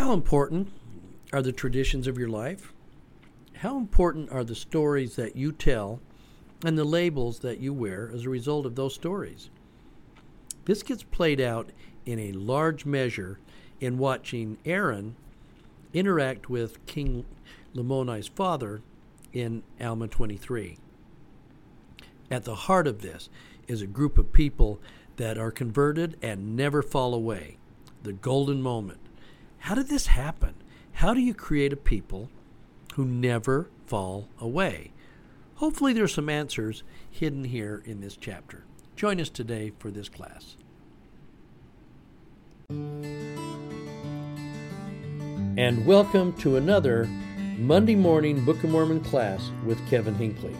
How important are the traditions of your life? How important are the stories that you tell and the labels that you wear as a result of those stories? This gets played out in a large measure in watching Aaron interact with King Lamoni's father in Alma 23. At the heart of this is a group of people that are converted and never fall away. The golden moment. How did this happen? How do you create a people who never fall away? Hopefully, there's some answers hidden here in this chapter. Join us today for this class. And welcome to another Monday morning Book of Mormon class with Kevin Hinckley.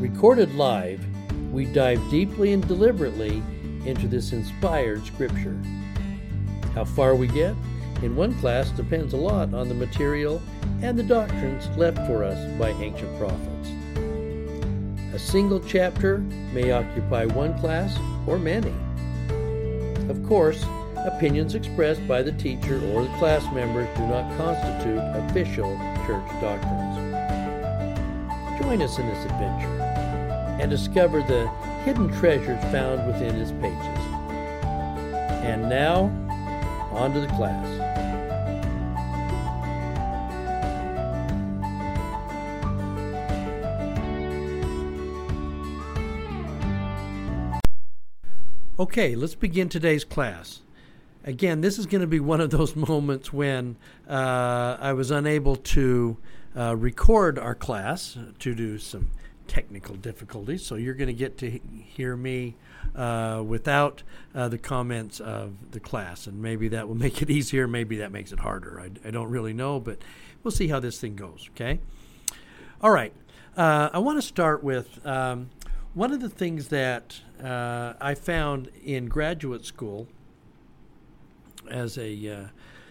Recorded live, we dive deeply and deliberately into this inspired scripture. How far we get in one class depends a lot on the material and the doctrines left for us by ancient prophets. A single chapter may occupy one class or many. Of course, opinions expressed by the teacher or the class members do not constitute official church doctrines. Join us in this adventure and discover the hidden treasures found within its pages. And now, on to the class. Okay, let's begin today's class. Again, this is going to be one of those moments when uh, I was unable to uh, record our class to do some technical difficulties. So you're going to get to hear me uh, without uh, the comments of the class. And maybe that will make it easier. Maybe that makes it harder. I, I don't really know, but we'll see how this thing goes. Okay. All right. Uh, I want to start with um, one of the things that uh, I found in graduate school as a uh,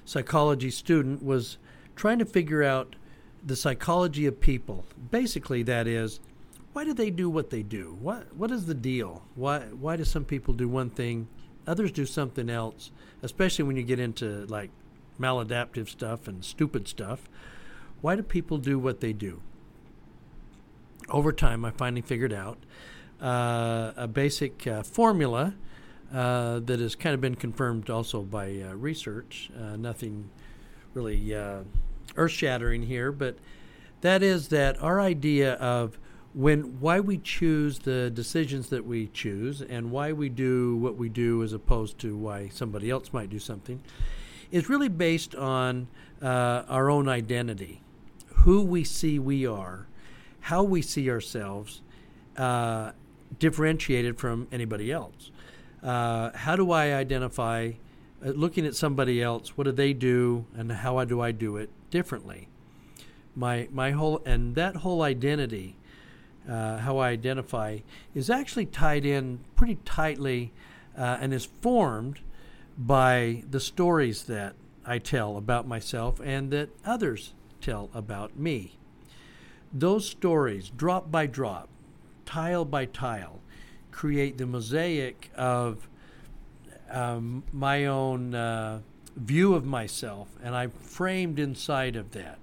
psychology student was trying to figure out the psychology of people. Basically, that is, why do they do what they do? What what is the deal? Why why do some people do one thing, others do something else? Especially when you get into like maladaptive stuff and stupid stuff. Why do people do what they do? Over time, I finally figured out uh, a basic uh, formula uh, that has kind of been confirmed also by uh, research. Uh, nothing really uh, earth shattering here, but that is that our idea of when why we choose the decisions that we choose and why we do what we do as opposed to why somebody else might do something is really based on uh, our own identity, who we see we are, how we see ourselves, uh, differentiated from anybody else. Uh, how do I identify, uh, looking at somebody else, what do they do, and how do I do it differently? My my whole and that whole identity uh, how I identify, is actually tied in pretty tightly uh, and is formed by the stories that I tell about myself and that others tell about me. Those stories, drop by drop, tile by tile, create the mosaic of um, my own uh, view of myself, and I'm framed inside of that.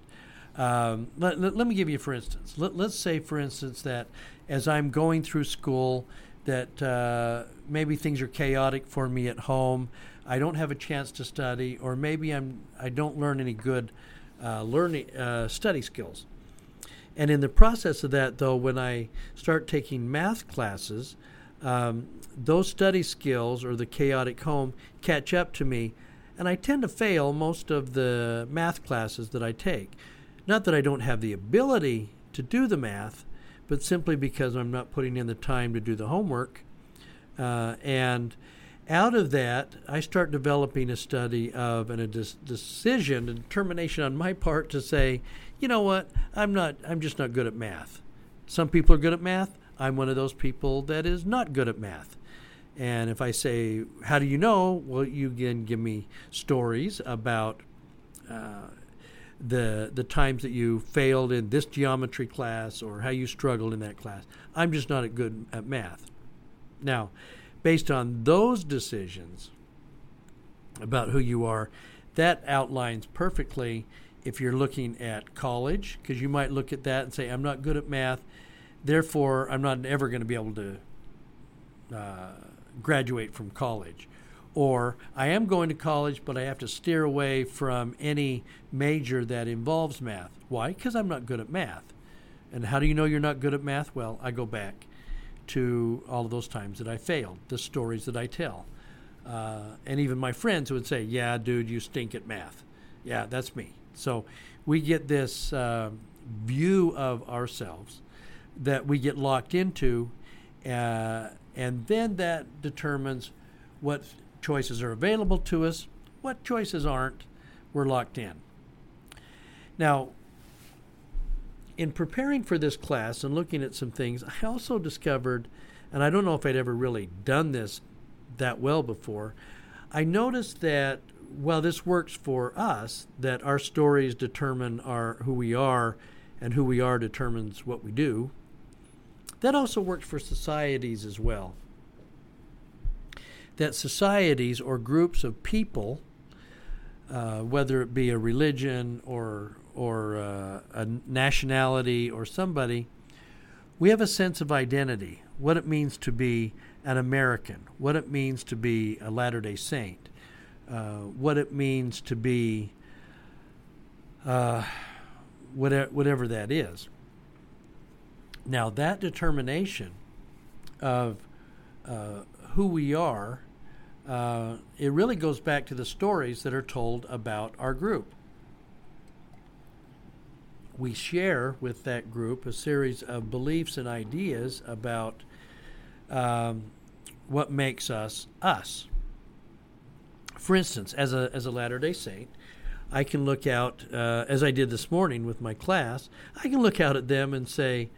Um, let, let, let, me give you, for instance, let, us say, for instance, that as I'm going through school, that uh, maybe things are chaotic for me at home. I don't have a chance to study, or maybe I'm I don't learn any good uh, learning uh, study skills. And in the process of that, though, when I start taking math classes, um, those study skills or the chaotic home catch up to me, and I tend to fail most of the math classes that I take. Not that I don't have the ability to do the math, but simply because I'm not putting in the time to do the homework. Uh, and out of that, I start developing a study of and a decision, a determination on my part to say, you know what, I'm not, I'm just not good at math. Some people are good at math. I'm one of those people that is not good at math. And if I say, how do you know? Well, you can give me stories about uh, the the times that you failed in this geometry class or how you struggled in that class. I'm just not good at math. Now, based on those decisions about who you are, that outlines perfectly if you're looking at college, because you might look at that and say, I'm not good at math, therefore, I'm not ever going to be able to uh, graduate from college. Or I am going to college, but I have to steer away from any major that involves math. Why? Because I'm not good at math. And how do you know you're not good at math? Well, I go back to all of those times that I failed, the stories that I tell. Uh, and even my friends would say, Yeah, dude, you stink at math. Yeah, that's me. So we get this uh, view of ourselves that we get locked into, uh, and then that determines what choices are available to us, what choices aren't. We're locked in. Now, in preparing for this class and looking at some things, I also discovered, and I don't know if I'd ever really done this that well before, I noticed that while this works for us, that our stories determine our who we are, and who we are determines what we do. That also works for societies as well. That societies or groups of people, uh, whether it be a religion or or uh, a nationality or somebody, we have a sense of identity, what it means to be an American, what it means to be a Latter day Saint, uh, what it means to be uh, whatever, whatever that is. Now, that determination of uh, who we are, uh, it really goes back to the stories that are told about our group. We share with that group a series of beliefs and ideas about um, what makes us us. For instance, as a, as a Latter day Saint, I can look out, uh, as I did this morning with my class, I can look out at them and say,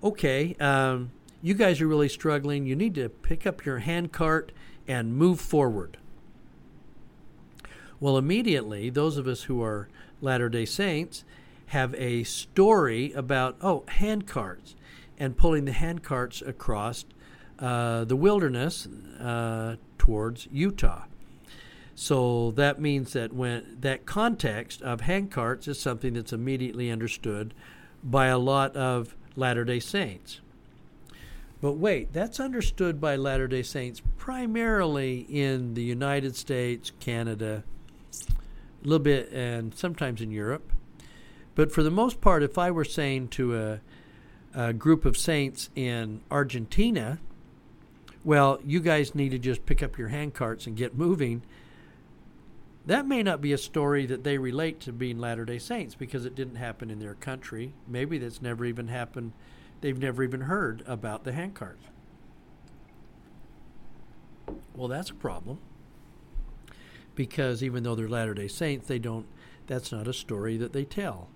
okay, um, you guys are really struggling. You need to pick up your hand cart and move forward. Well, immediately, those of us who are Latter day Saints have a story about, oh, hand carts and pulling the hand carts across uh, the wilderness uh, towards Utah. So that means that when that context of hand carts is something that's immediately understood by a lot of Latter day Saints. But wait, that's understood by Latter day Saints primarily in the United States, Canada, a little bit, and sometimes in Europe. But for the most part, if I were saying to a, a group of saints in Argentina, well, you guys need to just pick up your handcarts and get moving. That may not be a story that they relate to being Latter day Saints because it didn't happen in their country. Maybe that's never even happened. They've never even heard about the handcarts. Well, that's a problem because even though they're Latter day Saints, they don't. That's not a story that they tell.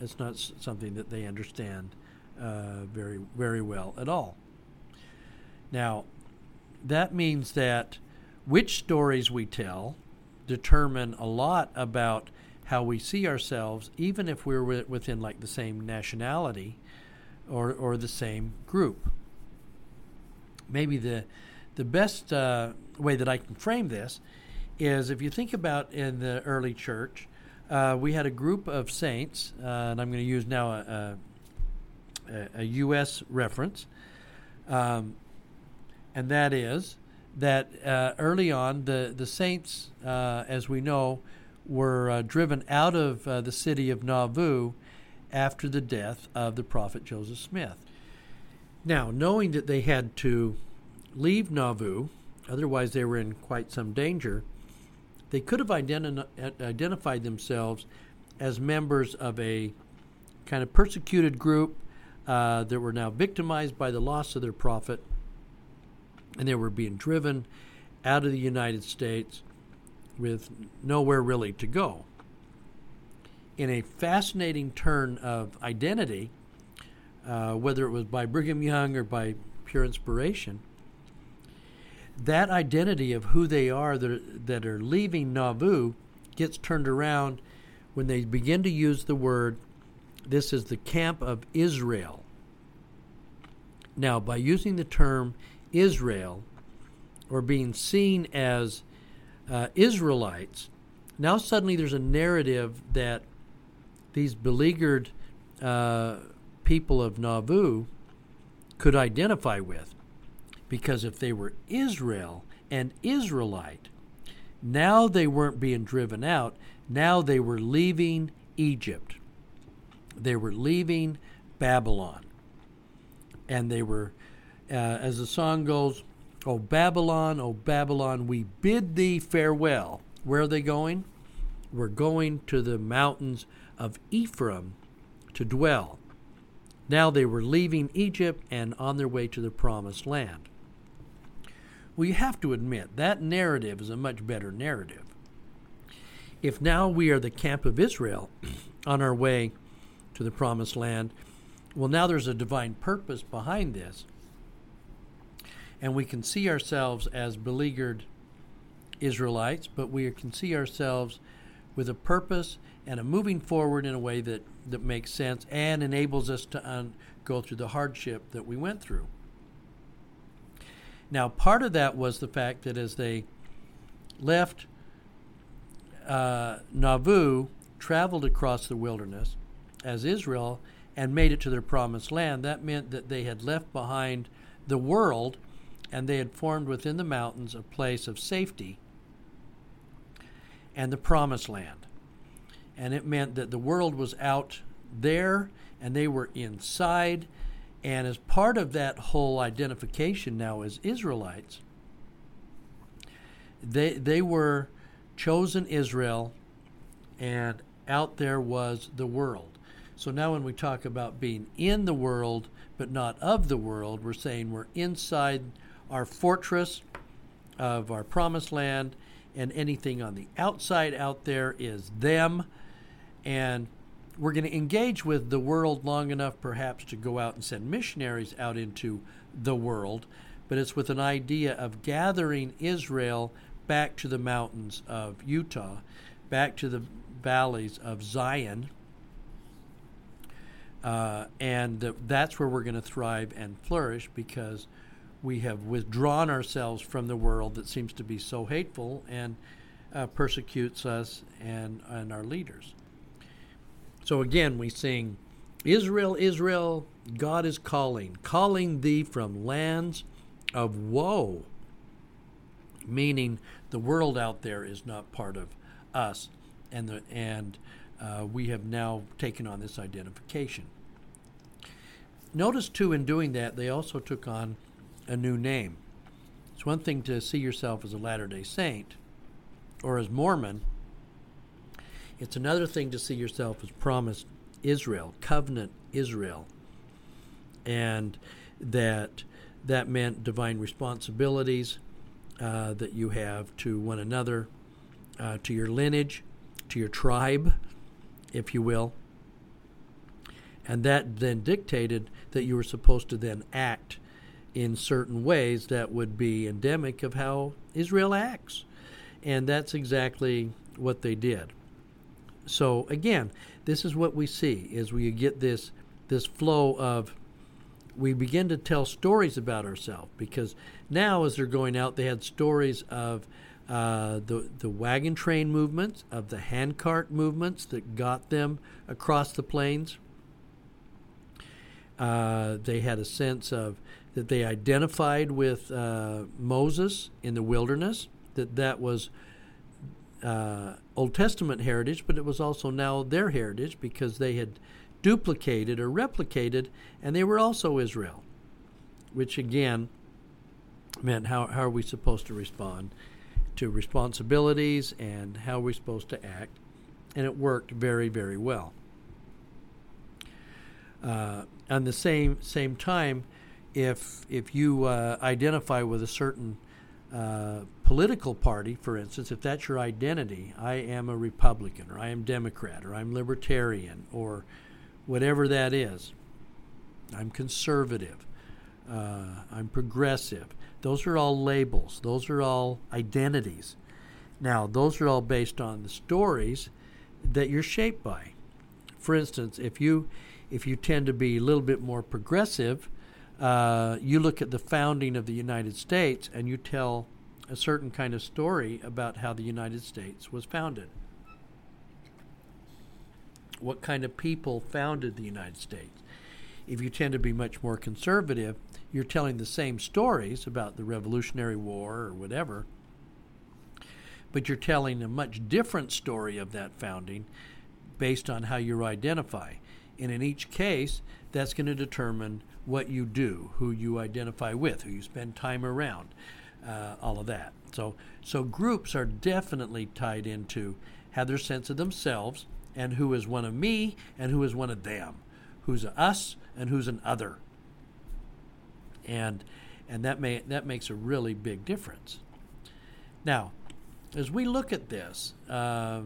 It's not something that they understand uh, very, very well at all. Now, that means that which stories we tell determine a lot about how we see ourselves, even if we're within like the same nationality or, or the same group. Maybe the, the best uh, way that I can frame this is if you think about in the early church, uh, we had a group of saints, uh, and I'm going to use now a, a, a U.S. reference. Um, and that is that uh, early on, the, the saints, uh, as we know, were uh, driven out of the city of Nauvoo after the death of the prophet Joseph Smith. Now, knowing that they had to leave Nauvoo, otherwise they were in quite some danger, they could have identi- identified themselves as members of a kind of persecuted group uh, that were now victimized by the loss of their prophet and they were being driven out of the United States with nowhere really to go. In a fascinating turn of identity, uh, whether it was by Brigham Young or by pure inspiration, that identity of who they are that are, that are leaving Nauvoo gets turned around when they begin to use the word, this is the camp of Israel. Now, by using the term Israel or being seen as uh, Israelites, now suddenly there's a narrative that these beleaguered uh, people of Nauvoo could identify with. Because if they were Israel and Israelite, now they weren't being driven out, now they were leaving Egypt. They were leaving Babylon. And they were, uh, as the song goes, O Babylon, O Babylon, we bid thee farewell. Where are they going? We're going to the mountains of Ephraim to dwell. Now they were leaving Egypt and on their way to the promised land. You have to admit that narrative is a much better narrative. If now we are the camp of Israel on our way to the promised land, well, now there's a divine purpose behind this. And we can see ourselves as beleaguered Israelites, but we can see ourselves with a purpose and a moving forward in a way that, that makes sense and enables us to un- go through the hardship that we went through. Now, part of that was the fact that as they left uh, Nauvoo, traveled across the wilderness as Israel, and made it to their promised land, that meant that they had left behind the world and they had formed within the mountains a place of safety and the promised land. And it meant that the world was out there and they were inside. And as part of that whole identification now as Israelites, they, they were chosen Israel, and out there was the world. So now, when we talk about being in the world but not of the world, we're saying we're inside our fortress of our promised land, and anything on the outside out there is them. And we're going to engage with the world long enough, perhaps, to go out and send missionaries out into the world, but it's with an idea of gathering Israel back to the mountains of Utah, back to the valleys of Zion. Uh, and that's where we're going to thrive and flourish because we have withdrawn ourselves from the world that seems to be so hateful and uh, persecutes us and, and our leaders. So again, we sing, Israel, Israel, God is calling, calling thee from lands of woe, meaning the world out there is not part of us, and, the, and uh, we have now taken on this identification. Notice, too, in doing that, they also took on a new name. It's one thing to see yourself as a Latter day Saint or as Mormon, it's another thing to see yourself as promised Israel, covenant Israel. And that that meant divine responsibilities uh, that you have to one another, uh, to your lineage, to your tribe, if you will. And that then dictated that you were supposed to then act in certain ways that would be endemic of how Israel acts. And that's exactly what they did. So again, this is what we see is we get this this flow of we begin to tell stories about ourselves because now as they're going out they had stories of uh, the the wagon train movements of the handcart movements that got them across the plains. Uh, they had a sense of that they identified with uh, Moses in the wilderness, that that was uh, Old Testament heritage, but it was also now their heritage because they had duplicated or replicated, and they were also Israel, which again meant how, how are we supposed to respond to responsibilities and how are we supposed to act, and it worked very, very well. Uh, on the same same time, if if you uh, identify with a certain uh, political party, for instance, if that's your identity, I am a Republican or I am Democrat or I'm Libertarian or whatever that is. I'm conservative. Uh, I'm progressive. Those are all labels. Those are all identities. Now, those are all based on the stories that you're shaped by. For instance, if you if you tend to be a little bit more progressive, uh, you look at the founding of the United States and you tell a certain kind of story about how the United States was founded. what kind of people founded the United States. If you tend to be much more conservative, you're telling the same stories about the Revolutionary War or whatever, but you're telling a much different story of that founding based on how you identify. And in each case, that's going to determine what you do, who you identify with, who you spend time around, uh, all of that. So, so groups are definitely tied into have their sense of themselves and who is one of me and who is one of them, who's a us and who's an other. And and that may that makes a really big difference. Now, as we look at this, uh,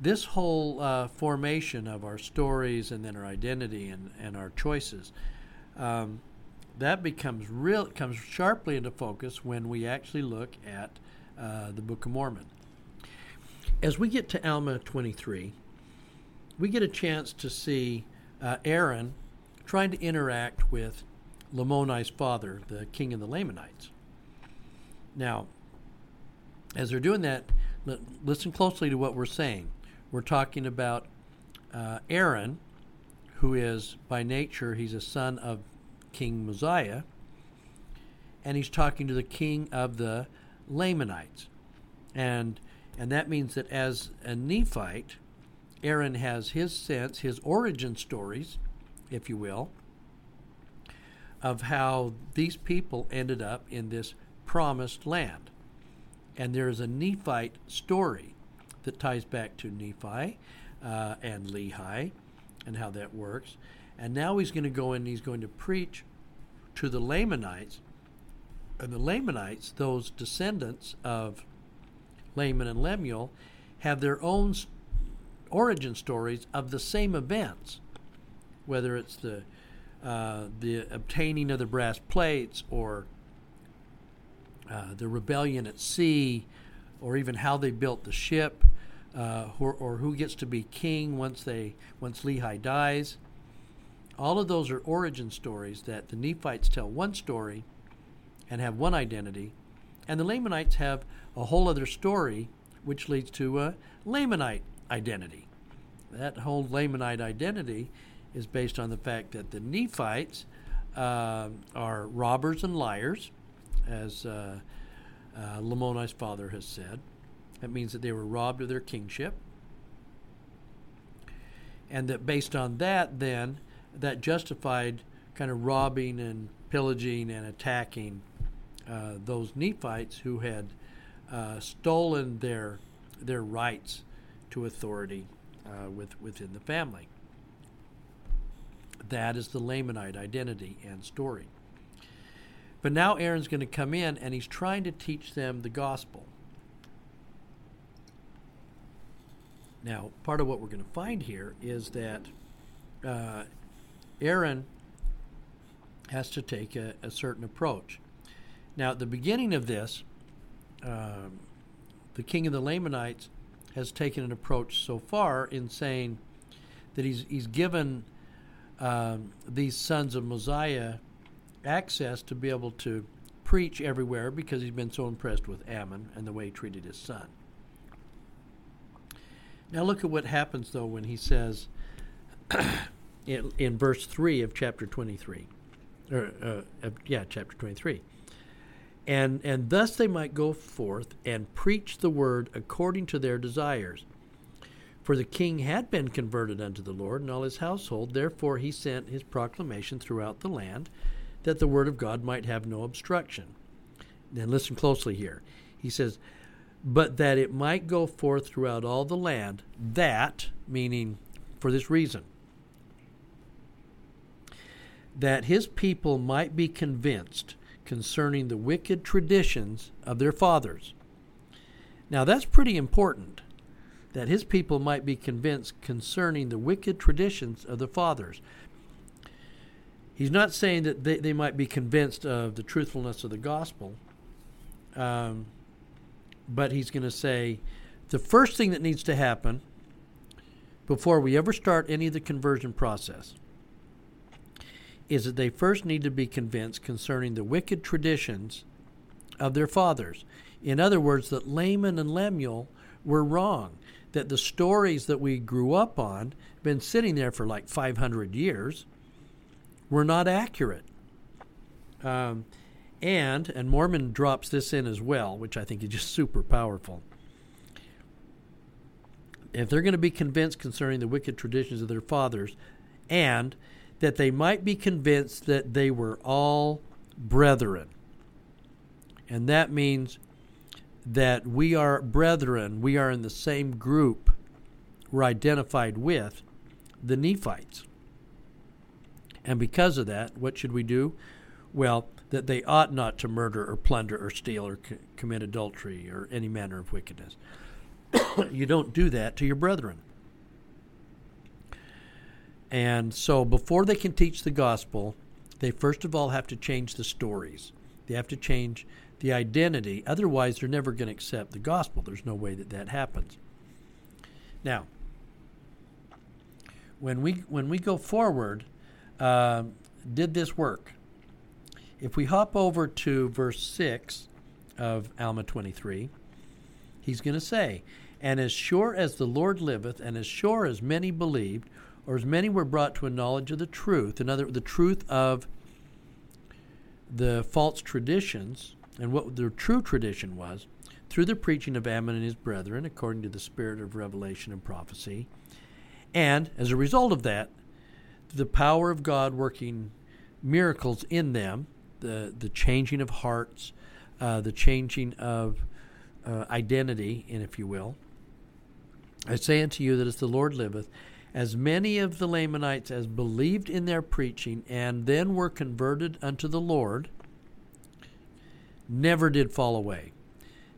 this whole uh, formation of our stories and then our identity and, and our choices, um, that becomes real comes sharply into focus when we actually look at uh, the Book of Mormon. As we get to Alma 23, we get a chance to see uh, Aaron trying to interact with Lamoni's father, the king of the Lamanites. Now, as they're doing that, listen closely to what we're saying. We're talking about uh, Aaron, who is by nature, he's a son of King Mosiah, and he's talking to the king of the Lamanites. And, and that means that as a Nephite, Aaron has his sense, his origin stories, if you will, of how these people ended up in this promised land. And there is a Nephite story that ties back to Nephi uh, and Lehi and how that works. And now he's going to go in and he's going to preach to the Lamanites. And the Lamanites, those descendants of Laman and Lemuel, have their own origin stories of the same events, whether it's the uh, the obtaining of the brass plates or uh, the rebellion at sea, or even how they built the ship, uh, or, or, who gets to be king once they once Lehi dies. All of those are origin stories that the Nephites tell one story and have one identity, and the Lamanites have a whole other story, which leads to a Lamanite identity. That whole Lamanite identity is based on the fact that the Nephites uh, are robbers and liars, as uh, uh, Lamoni's father has said. That means that they were robbed of their kingship. And that based on that, then, that justified kind of robbing and pillaging and attacking uh, those Nephites who had uh, stolen their, their rights to authority uh, with, within the family. That is the Lamanite identity and story. But now Aaron's going to come in and he's trying to teach them the gospel. Now, part of what we're going to find here is that uh, Aaron has to take a, a, certain approach. Now, at the beginning of this, um, the king of the Lamanites has taken an approach so far in saying that he's, he's given um, these sons of Mosiah access to be able to preach everywhere because he's been so impressed with Ammon and the way he treated his son. Now look at what happens though when he says in, in, verse three of chapter twenty-three, or uh, yeah, chapter twenty-three, and and thus they might go forth and preach the word according to their desires. For the king had been converted unto the Lord and all his household, therefore he sent his proclamation throughout the land, that the word of God might have no obstruction. Then listen closely here. He says, but that it might go forth throughout all the land, that, meaning for this reason, that his people might be convinced concerning the wicked traditions of their fathers. Now, that's pretty important, that his people might be convinced concerning the wicked traditions of the fathers. He's not saying that they, they might be convinced of the truthfulness of the gospel. Um, but he's going to say the first thing that needs to happen before we ever start any of the conversion process is that they first need to be convinced concerning the wicked traditions of their fathers. In other words, that Laman and Lemuel were wrong. that the stories that we grew up on, been sitting there for like 500 years, were not accurate. Um, and, and Mormon drops this in as well, which I think is just super powerful. If they're going to be convinced concerning the wicked traditions of their fathers, and that they might be convinced that they were all brethren. And that means that we are brethren, we are in the same group, we're identified with the Nephites. And because of that, what should we do? Well, that they ought not to murder or plunder or steal or c- commit adultery or any manner of wickedness. you don't do that to your brethren. And so before they can teach the gospel, they first of all have to change the stories. They have to change the identity. Otherwise, they're never going to accept the gospel. There's no way that that happens. Now, when we when we go forward, uh, did this work? If we hop over to verse six of Alma 23, he's going to say, "And as sure as the Lord liveth, and as sure as many believed, or as many were brought to a knowledge of the truth, another the truth of the false traditions, and what the true tradition was, through the preaching of Ammon and his brethren, according to the spirit of revelation and prophecy. And as a result of that, the power of God working miracles in them, the, the changing of hearts, uh, the changing of uh, identity, and if you will. I say unto you that as the Lord liveth, as many of the Lamanites as believed in their preaching and then were converted unto the Lord never did fall away.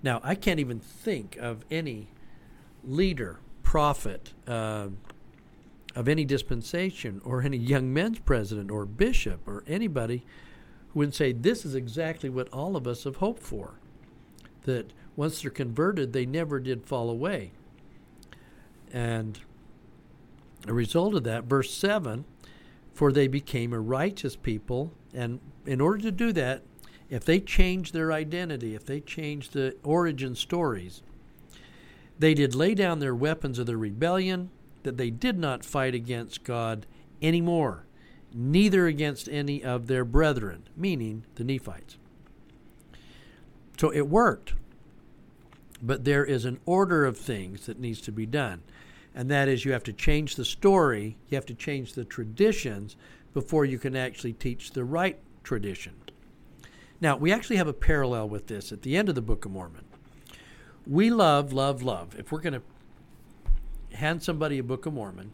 Now, I can't even think of any leader, prophet uh, of any dispensation, or any young men's president, or bishop, or anybody who would say, This is exactly what all of us have hoped for. That once they're converted, they never did fall away. And a result of that, verse 7 for they became a righteous people. And in order to do that, if they changed their identity, if they changed the origin stories, they did lay down their weapons of their rebellion, that they did not fight against God anymore, neither against any of their brethren, meaning the Nephites. So it worked. But there is an order of things that needs to be done and that is you have to change the story, you have to change the traditions before you can actually teach the right tradition. Now, we actually have a parallel with this at the end of the Book of Mormon. We love, love, love. If we're going to hand somebody a Book of Mormon,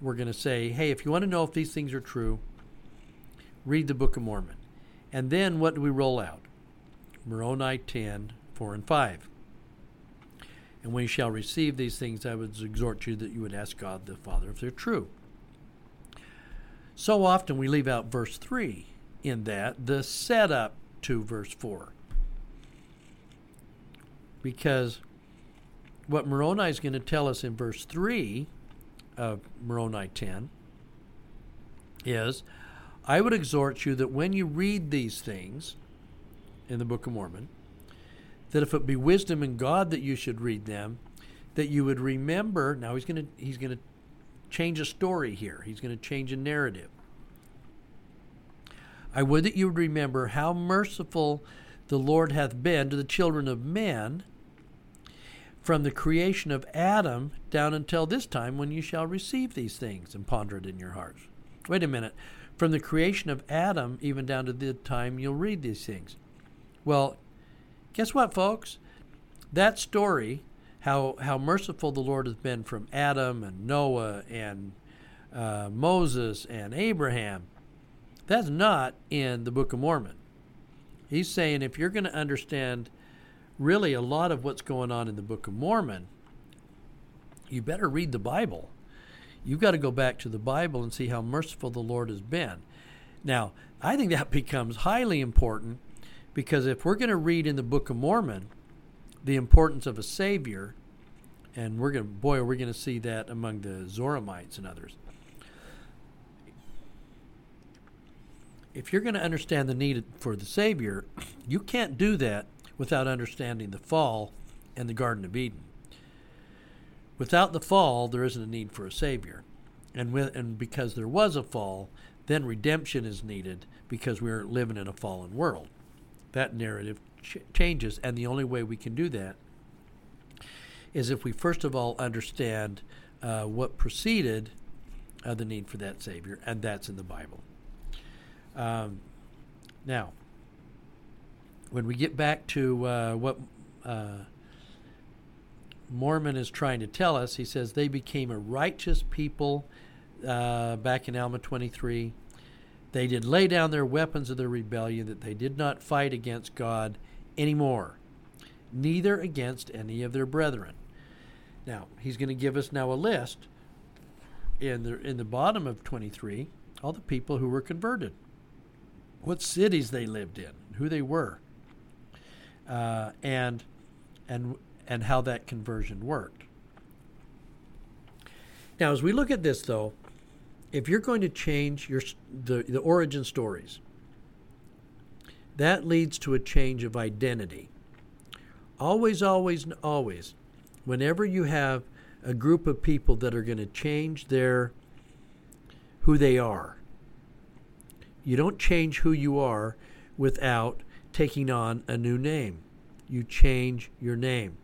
we're going to say, hey, if you want to know if these things are true, read the Book of Mormon. And then what do we roll out? Moroni 10, 4 and 5. And when you shall receive these things, I would exhort you that you would ask God the Father if they're true. So often we leave out verse 3 in that, the setup to verse 4. Because what Moroni is going to tell us in verse 3 of Moroni 10 is I would exhort you that when you read these things in the Book of Mormon, that if it be wisdom and God that you should read them, that you would remember. Now he's going to he's going to change a story here. He's going to change a narrative. I would that you would remember how merciful the Lord hath been to the children of men from the creation of Adam down until this time when you shall receive these things and ponder it in your hearts. Wait a minute. From the creation of Adam even down to the time you'll read these things. Well, Guess what, folks? That story, how, how merciful the Lord has been from Adam and Noah and uh, Moses and Abraham, that's not in the Book of Mormon. He's saying if you're going to understand really a lot of what's going on in the Book of Mormon, you better read the Bible. You've got to go back to the Bible and see how merciful the Lord has been. Now, I think that becomes highly important because if we're going to read in the Book of Mormon the importance of a Savior, and we're going to, boy, are we going to see that among the Zoramites and others. If you're going to understand the need for the Savior, you can't do that without understanding the fall and the Garden of Eden. without the fall, there isn't a need for a Savior. And, with, and because there was a fall, then redemption is needed because we're living in a fallen world. That narrative ch- changes, and the only way we can do that is if we first of all understand uh, what preceded uh, the need for that Savior, and that's in the Bible. Um, now, when we get back to uh, what uh, Mormon is trying to tell us, he says they became a righteous people uh, back in Alma 23. They did lay down their weapons of their rebellion, that they did not fight against God anymore, neither against any of their brethren. Now, he's going to give us now a list in the, in the bottom of 23, all the people who were converted, what cities they lived in, who they were, uh, and, and, and how that conversion worked. Now, as we look at this, though, if you're going to change your the, the origin stories, that leads to a change of identity. Always, always, always, whenever you have a group of people that are going to change their who they are, you don't change who you are without taking on a new name. You change your name.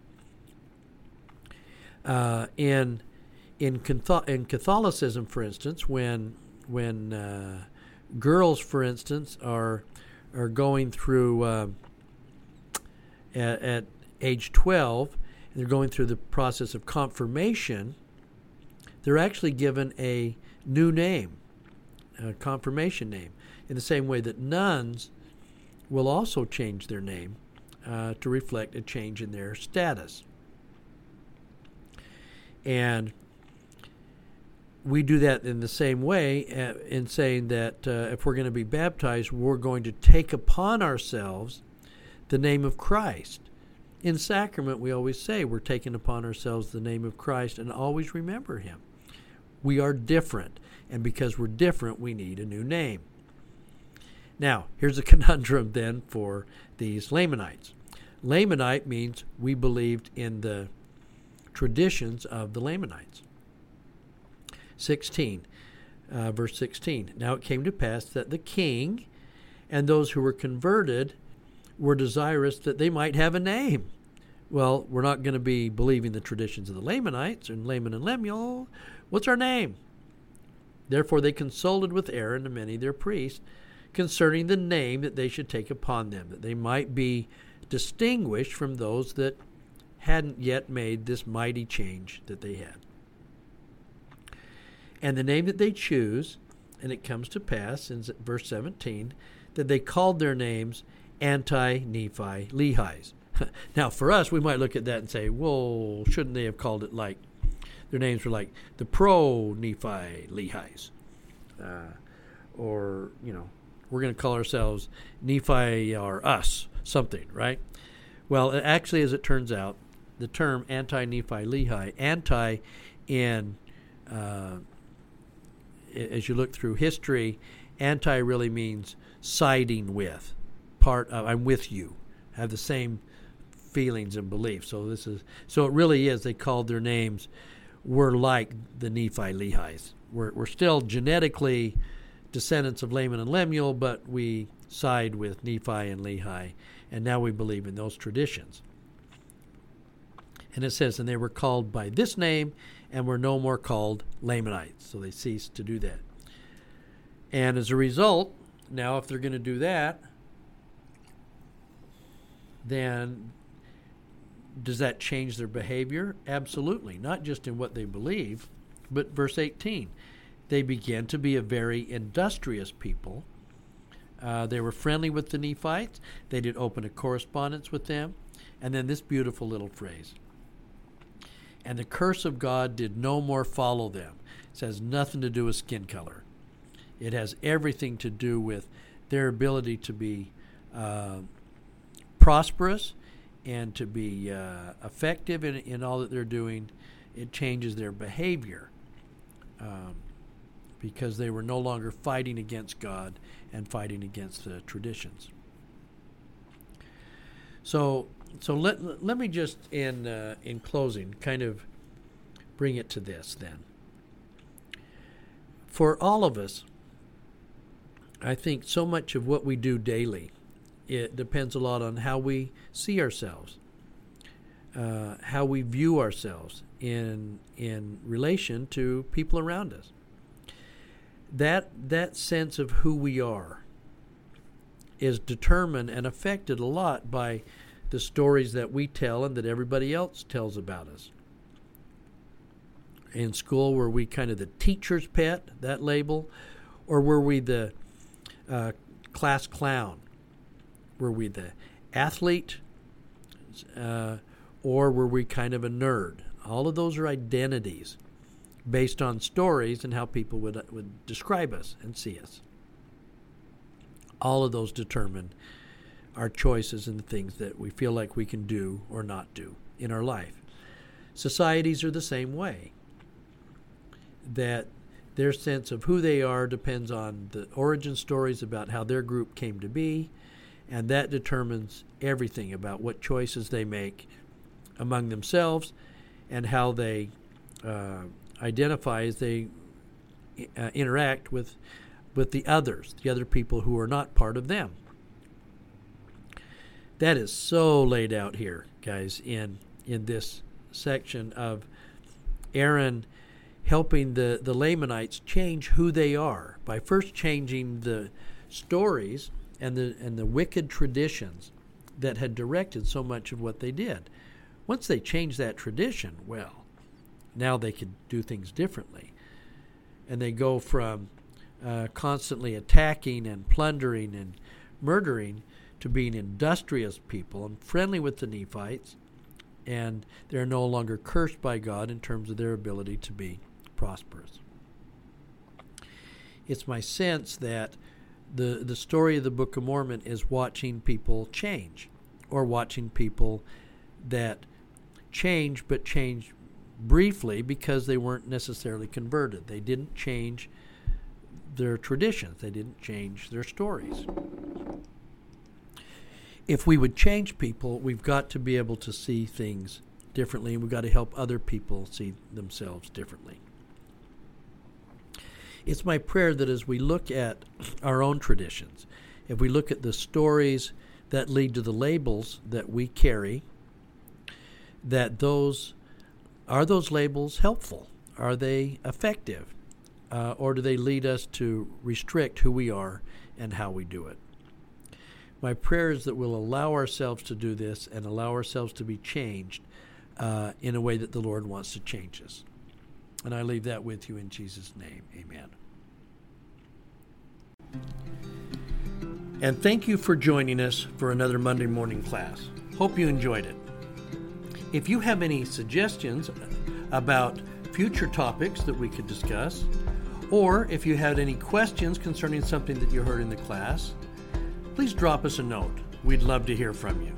Uh, in in, in Catholicism, for instance, when when uh, girls, for instance, are are going through uh, at, at, age 12, and they're going through the process of confirmation, they're actually given a new name, a confirmation name, in the same way that nuns will also change their name uh, to reflect a change in their status. And we do that in the same way uh, in saying that uh, if we're going to be baptized, we're going to take upon ourselves the name of Christ. In sacrament, we always say we're taking upon ourselves the name of Christ and always remember him. We are different, and because we're different, we need a new name. Now, here's a conundrum then for these Lamanites. Lamanite means we believed in the traditions of the Lamanites. 16, uh, verse 16. Now it came to pass that the king and those who were converted were desirous that they might have a name. Well, we're not going to be believing the traditions of the Lamanites and Laman and Lemuel. What's our name? Therefore they consulted with Aaron and many of their priests concerning the name that they should take upon them, that they might be distinguished from those that hadn't yet made this mighty change that they had and the name that they choose, and it comes to pass in verse 17 that they called their names anti Nephi Lehi's. now, for us, we might look at that and say, well, shouldn't they have called it like their names were like the pro Nephi Lehi's? Uh, or, you know, we're going to call ourselves Nephi or us, something, right? Well, actually, as it turns out, the term anti Nephi Lehi, anti in uh, as you look through history, anti really means siding with, part of, I'm with you, have the same feelings and beliefs. So this is so it really is. They called their names. We're like the Nephi Lehi's. We're we're still genetically descendants of Laman and Lemuel, but we side with Nephi and Lehi, and now we believe in those traditions. And it says, and they were called by this name and were no more called Lamanites. So they ceased to do that. And as a result, now if they're going to do that, then does that change their behavior? Absolutely. Not just in what they believe, but verse 18. They began to be a very industrious people. Uh, they were friendly with the Nephites. They did open a correspondence with them. And then this beautiful little phrase and the curse of God did no more follow them. It has nothing to do with skin color. It has everything to do with their ability to be uh, prosperous and to be uh, effective in, in all that they're doing. It changes their behavior um, because they were no longer fighting against God and fighting against the traditions. So so let let me just in uh, in closing kind of bring it to this then. For all of us, I think so much of what we do daily, it depends a lot on how we see ourselves, uh, how we view ourselves in in relation to people around us. That that sense of who we are is determined and affected a lot by the stories that we tell and that everybody else tells about us. In school, were we kind of the teacher's pet, that label, or were we the uh, class clown? Were we the athlete, uh, or were we kind of a nerd? All of those are identities based on stories and how people would, would describe us and see us. All of those determine our choices and the things that we feel like we can do or not do in our life. Societies are the same way. That their sense of who they are depends on the origin stories about how their group came to be, and that determines everything about what choices they make among themselves and how they uh, identify as they uh, interact with with the others, the other people who are not part of them. That is so laid out here, guys, in in this section of Aaron helping the, the Lamanites change who they are by first changing the stories and the and the wicked traditions that had directed so much of what they did. Once they changed that tradition, well, now they could do things differently. And they go from uh, constantly attacking and plundering and murdering to being industrious people and friendly with the Nephites, and they're no longer cursed by God in terms of their ability to be prosperous. It's my sense that the the story of the Book of Mormon is watching people change, or watching people that change but change briefly because they weren't necessarily converted. They didn't change their traditions. They didn't change their stories if we would change people, we've got to be able to see things differently, and we've got to help other people see themselves differently. It's my prayer that as we look at our own traditions, if we look at the stories that lead to the labels that we carry, that those are those labels helpful? Are they effective? Uh, or do they lead us to restrict who we are and how we do it? My prayer is that we'll allow ourselves to do this and allow ourselves to be changed uh, in a way that the Lord wants to change us. And I leave that with you in Jesus' name. Amen. And thank you for joining us for another Monday morning class. Hope you enjoyed it. If you have any suggestions about future topics that we could discuss, or if you had any questions concerning something that you heard in the class, please drop us a note. We'd love to hear from you.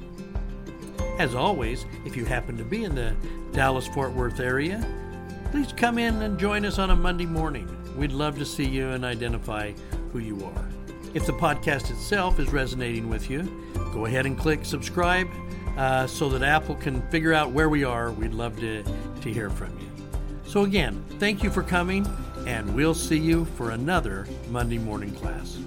As always, if you happen to be in the Dallas Fort Worth area, please come in and join us on a Monday morning. We'd love to see you and identify who you are. If the podcast itself is resonating with you, go ahead and click subscribe uh, so that Apple can figure out where we are. We'd love to, to hear from you. So, again, thank you for coming, and we'll see you for another Monday morning class.